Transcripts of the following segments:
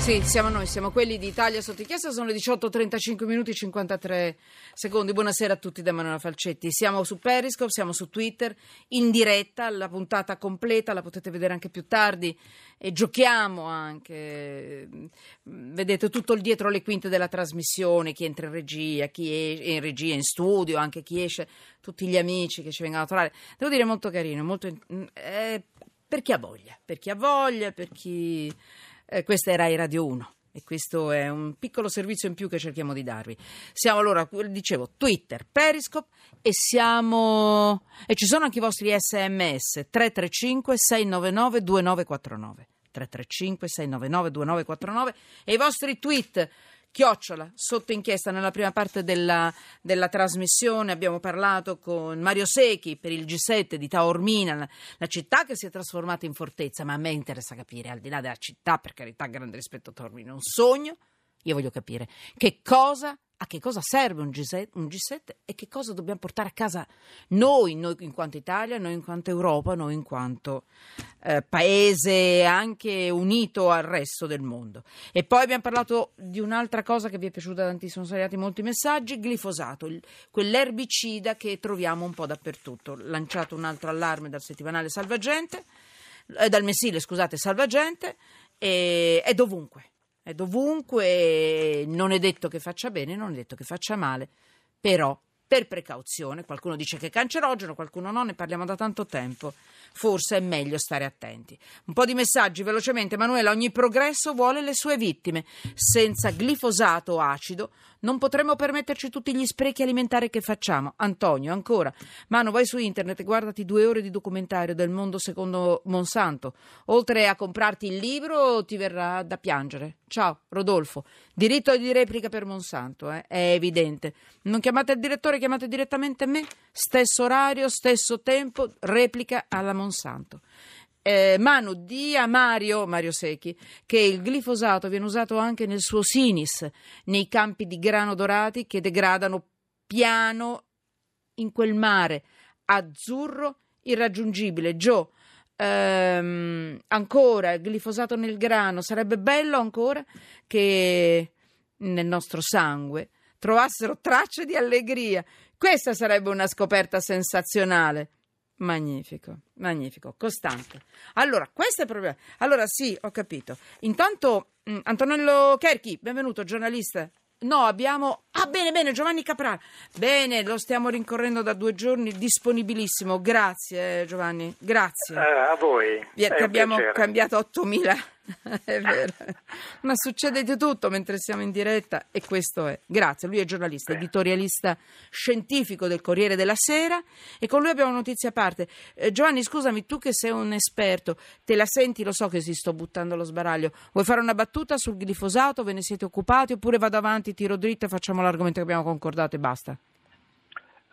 Sì, siamo noi, siamo quelli di Italia sotto inchiesta, sono le 18.35 minuti e 53 secondi. Buonasera a tutti da Manuela Falcetti. Siamo su Periscope, siamo su Twitter, in diretta, la puntata completa la potete vedere anche più tardi e giochiamo anche. Vedete tutto il dietro le quinte della trasmissione, chi entra in regia, chi è in regia, in studio, anche chi esce, tutti gli amici che ci vengono a trovare. Devo dire molto carino, molto, eh, per chi ha voglia, per chi ha voglia, per chi... Eh, questa è Rai Radio 1 e questo è un piccolo servizio in più che cerchiamo di darvi. Siamo allora, dicevo, Twitter, Periscope e siamo e ci sono anche i vostri SMS 335 699 2949. 335 699 2949 e i vostri tweet chiocciola sotto inchiesta nella prima parte della, della, trasmissione. Abbiamo parlato con Mario Secchi per il G7 di Taormina la, la, città che si è trasformata in fortezza ma a me interessa capire al di là della città per carità grande rispetto a Taormina un sogno. Io voglio capire che cosa a che cosa serve un G7, un G7, e che cosa dobbiamo portare a casa noi, noi in quanto Italia, noi in quanto Europa, noi in quanto eh, paese anche unito al resto del mondo. E poi abbiamo parlato di un'altra cosa che vi è piaciuta tantissimo, sono arrivati molti messaggi, glifosato, il, quell'erbicida che troviamo un po' dappertutto. Lanciato un altro allarme dal settimanale Salvagente, eh, dal mensile, scusate, Salvagente, e, è dovunque è dovunque, non è detto che faccia bene, non è detto che faccia male, però per precauzione, qualcuno dice che è cancerogeno, qualcuno no, ne parliamo da tanto tempo, forse è meglio stare attenti. Un po' di messaggi velocemente, Emanuela, ogni progresso vuole le sue vittime, senza glifosato o acido non potremmo permetterci tutti gli sprechi alimentari che facciamo. Antonio, ancora. Mano, vai su internet e guardati due ore di documentario del mondo secondo Monsanto. Oltre a comprarti il libro, ti verrà da piangere. Ciao, Rodolfo. Diritto di replica per Monsanto, eh? è evidente. Non chiamate il direttore, chiamate direttamente me. Stesso orario, stesso tempo, replica alla Monsanto eh, Manu, di a Mario, Mario Secchi che il glifosato viene usato anche nel suo sinis, nei campi di grano dorati che degradano piano in quel mare azzurro irraggiungibile. Joe, ehm, ancora il glifosato nel grano, sarebbe bello ancora che nel nostro sangue trovassero tracce di allegria. Questa sarebbe una scoperta sensazionale. Magnifico, magnifico, costante. Allora, questo è il problema. Allora, sì, ho capito. Intanto, mm, Antonello Kerchi, benvenuto, giornalista. No, abbiamo. Ah, bene, bene, Giovanni Caprara. Bene, lo stiamo rincorrendo da due giorni, disponibilissimo. Grazie, Giovanni, grazie. Eh, a voi. Ti abbiamo piacere. cambiato 8000 è vero. Ma succede di tutto mentre siamo in diretta e questo è. Grazie, lui è giornalista, editorialista scientifico del Corriere della Sera e con lui abbiamo notizie a parte. Eh, Giovanni, scusami, tu che sei un esperto, te la senti, lo so che si sto buttando lo sbaraglio. Vuoi fare una battuta sul glifosato? Ve ne siete occupati oppure vado avanti, tiro dritto e facciamo l'argomento che abbiamo concordato e basta?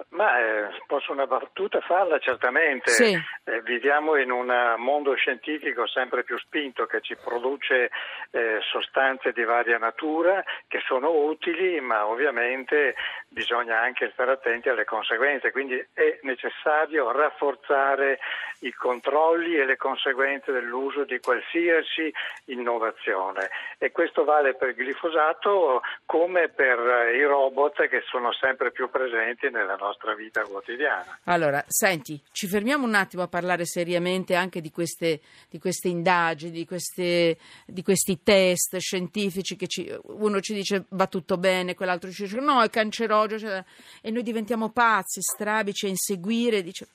Ma eh, posso una battuta farla certamente. Sì. Eh, viviamo in un mondo scientifico sempre più spinto che ci produce eh, sostanze di varia natura che sono utili, ma ovviamente bisogna anche stare attenti alle conseguenze, quindi è necessario rafforzare i controlli e le conseguenze dell'uso di qualsiasi innovazione e questo vale per il glifosato come per i robot che sono sempre più presenti nella nostra nostra vita quotidiana. Allora, senti, ci fermiamo un attimo a parlare seriamente anche di queste, di queste indagini, di, queste, di, questi test scientifici che ci, uno ci dice va tutto bene, quell'altro ci dice no, è cancerogeno, cioè, e noi diventiamo pazzi, strabici a inseguire dice,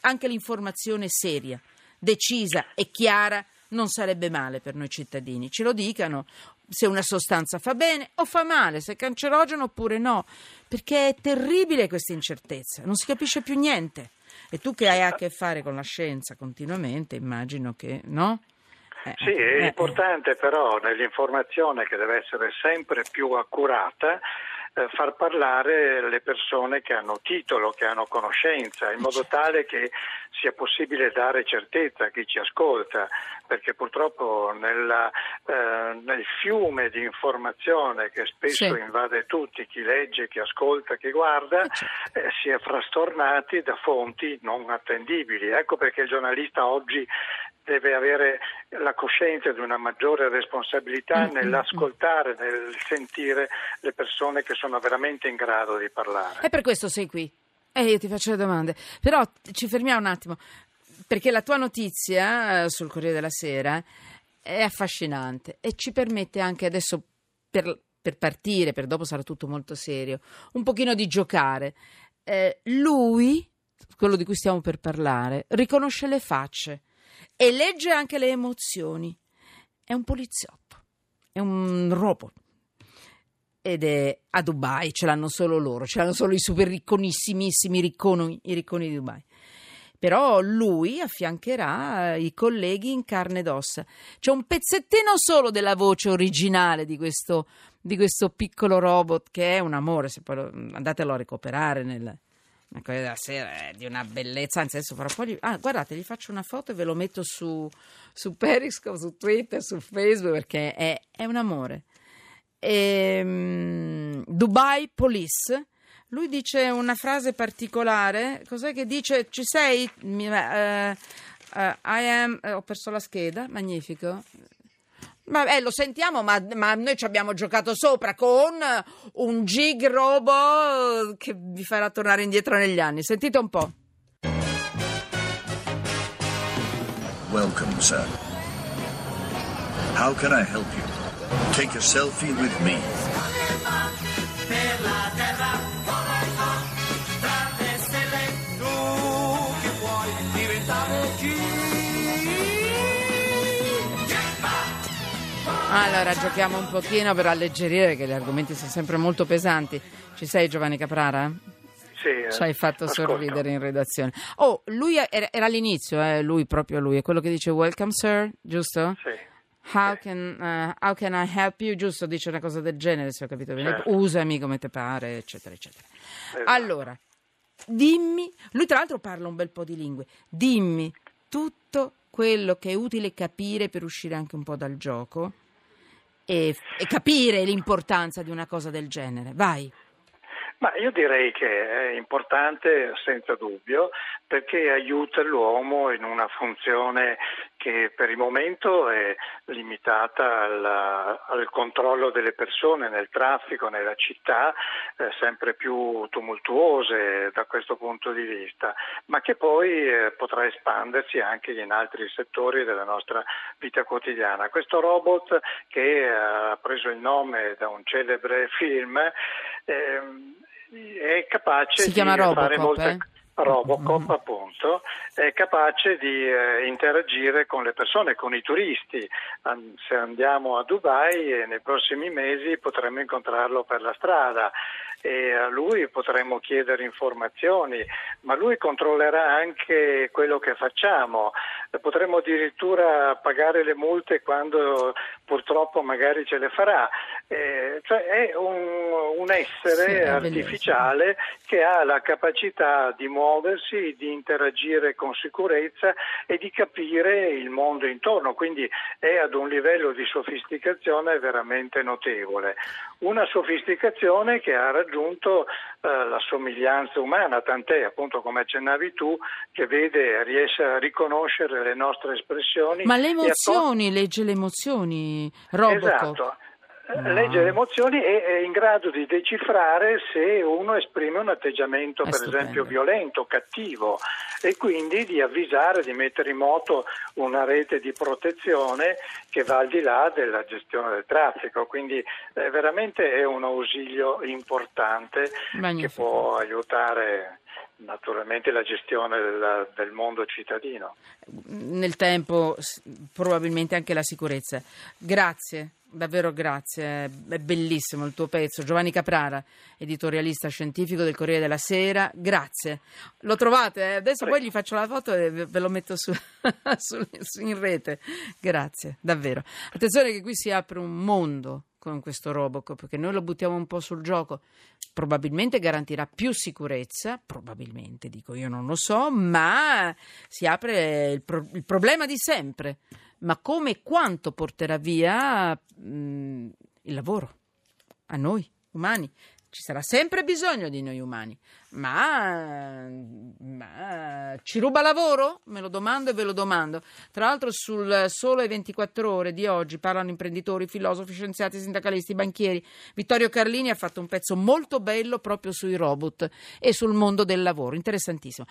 anche l'informazione seria, decisa e chiara non sarebbe male per noi cittadini. Ce lo dicano se una sostanza fa bene o fa male, se è cancerogeno oppure no, perché è terribile questa incertezza, non si capisce più niente. E tu che hai a che fare con la scienza continuamente, immagino che, no? Eh, sì, è eh, importante però nell'informazione che deve essere sempre più accurata eh, far parlare le persone che hanno titolo, che hanno conoscenza, in modo tale che sia possibile dare certezza a chi ci ascolta, perché purtroppo nella, eh, nel fiume di informazione che spesso sì. invade tutti, chi legge, chi ascolta, chi guarda, eh, certo. eh, si è frastornati da fonti non attendibili. Ecco perché il giornalista oggi deve avere la coscienza di una maggiore responsabilità mm-hmm. nell'ascoltare, nel sentire le persone che sono veramente in grado di parlare. E per questo sei qui. E io ti faccio le domande. Però ci fermiamo un attimo, perché la tua notizia eh, sul Corriere della Sera è affascinante e ci permette anche adesso per, per partire, per dopo sarà tutto molto serio, un pochino di giocare. Eh, lui, quello di cui stiamo per parlare, riconosce le facce e legge anche le emozioni. È un poliziotto, è un robot. Ed è a Dubai, ce l'hanno solo loro, ce l'hanno solo i super ricconissimissimi ricconi, i ricconi di Dubai. Però lui affiancherà i colleghi in carne ed ossa. C'è un pezzettino solo della voce originale di questo, di questo piccolo robot che è un amore, se poi lo, andatelo a recuperare nel, quella della sera è di una bellezza. Anzi, adesso farò poi. Ah, guardate, gli faccio una foto e ve lo metto su, su Periscope, su Twitter, su Facebook perché è, è un amore. E, um, Dubai Police. Lui dice una frase particolare. Cos'è che dice? Ci sei? Uh, uh, I am. Uh, ho perso la scheda. Magnifico. Vabbè, lo sentiamo, ma, ma, noi ci abbiamo giocato sopra con un Gig Robo che vi farà tornare indietro negli anni. Sentite un po'. Welcome, sir. How can I help you? Take a selfie with me. Allora, giochiamo un pochino per alleggerire perché gli argomenti sono sempre molto pesanti. Ci sei Giovanni Caprara? Sì, eh, Ci hai fatto ascolto. sorridere in redazione. Oh, lui era, era all'inizio, eh, lui proprio lui, è quello che dice welcome sir, giusto? Sì. How can, uh, how can, I help you? Giusto, dice una cosa del genere, se ho capito bene. Certo. Usami come te pare, eccetera, eccetera. Esatto. Allora, dimmi, lui tra l'altro parla un bel po' di lingue, dimmi tutto quello che è utile capire per uscire anche un po' dal gioco e, e capire l'importanza di una cosa del genere. Vai. Ma io direi che è importante senza dubbio perché aiuta l'uomo in una funzione che per il momento è limitata al, al controllo delle persone nel traffico, nella città, eh, sempre più tumultuose da questo punto di vista, ma che poi eh, potrà espandersi anche in altri settori della nostra vita quotidiana. Questo robot che ha preso il nome da un celebre film eh, è capace si di Robocop, fare molte eh? Robocop mm-hmm. appunto è capace di eh, interagire con le persone, con i turisti. Se andiamo a Dubai eh, nei prossimi mesi potremmo incontrarlo per la strada e a lui potremmo chiedere informazioni, ma lui controllerà anche quello che facciamo. Potremmo addirittura pagare le multe quando purtroppo magari ce le farà. Eh, cioè è un, un essere sì, artificiale che ha la capacità di muoversi, di interagire con sicurezza e di capire il mondo intorno, quindi è ad un livello di sofisticazione veramente notevole. Una sofisticazione che ha raggiunto eh, la somiglianza umana, tant'è appunto come accennavi tu, che vede, riesce a riconoscere le nostre espressioni. Ma le emozioni, to- legge le emozioni, Robocop. Esatto. No. legge le emozioni e è in grado di decifrare se uno esprime un atteggiamento è per stupendo. esempio violento, cattivo e quindi di avvisare, di mettere in moto una rete di protezione che va al di là della gestione del traffico, quindi eh, veramente è un ausilio importante Magnifico. che può aiutare naturalmente la gestione del, del, mondo cittadino. Nel tempo probabilmente anche la sicurezza. Grazie. Davvero grazie, è bellissimo il tuo pezzo. Giovanni Caprara, editorialista scientifico del Corriere della Sera, grazie. Lo trovate? Adesso poi gli faccio la foto e ve lo metto su, su, in rete. Grazie, davvero. Attenzione che qui si apre un mondo con questo Robocop, perché noi lo buttiamo un po' sul gioco. Probabilmente garantirà più sicurezza, probabilmente dico io non lo so, ma si apre il, pro- il problema di sempre ma come e quanto porterà via mh, il lavoro a noi umani. Ci sarà sempre bisogno di noi umani, ma, ma, ci ruba lavoro? Me lo domando e ve lo domando. Tra l'altro sul Sole 24 Ore di oggi parlano imprenditori, filosofi, scienziati, sindacalisti, banchieri. Vittorio Carlini ha fatto un pezzo molto bello proprio sui robot e sul mondo del lavoro, interessantissimo.